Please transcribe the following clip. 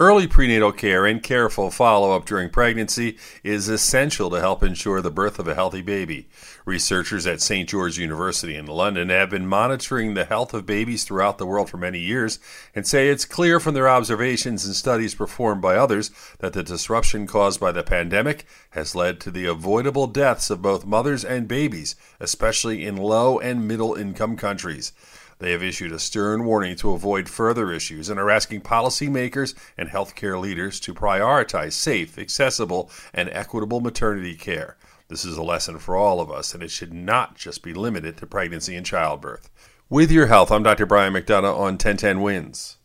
Early prenatal care and careful follow up during pregnancy is essential to help ensure the birth of a healthy baby. Researchers at St. George University in London have been monitoring the health of babies throughout the world for many years and say it's clear from their observations and studies performed by others that the disruption caused by the pandemic has led to the avoidable deaths of both mothers and babies, especially in low and middle income countries. They have issued a stern warning to avoid further issues and are asking policymakers and healthcare leaders to prioritize safe, accessible, and equitable maternity care. This is a lesson for all of us, and it should not just be limited to pregnancy and childbirth. With your health, I'm Dr. Brian McDonough on 1010 Wins.